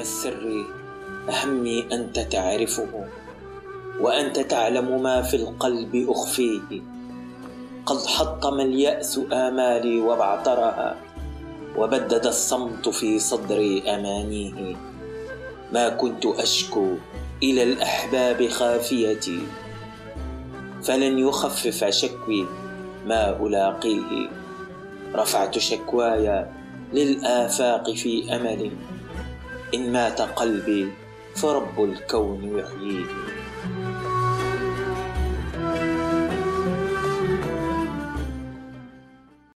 السر همي أنت تعرفه وأنت تعلم ما في القلب اخفيه قد حطم الياس آمالي وابعترها وبدد الصمت في صدري أمانيه. ما كنت أشكو إلى الأحباب خافيتي فلن يخفف شكوي ما ألاقيه. رفعت شكواي للآفاق في امل إن مات قلبي فرب الكون يحييه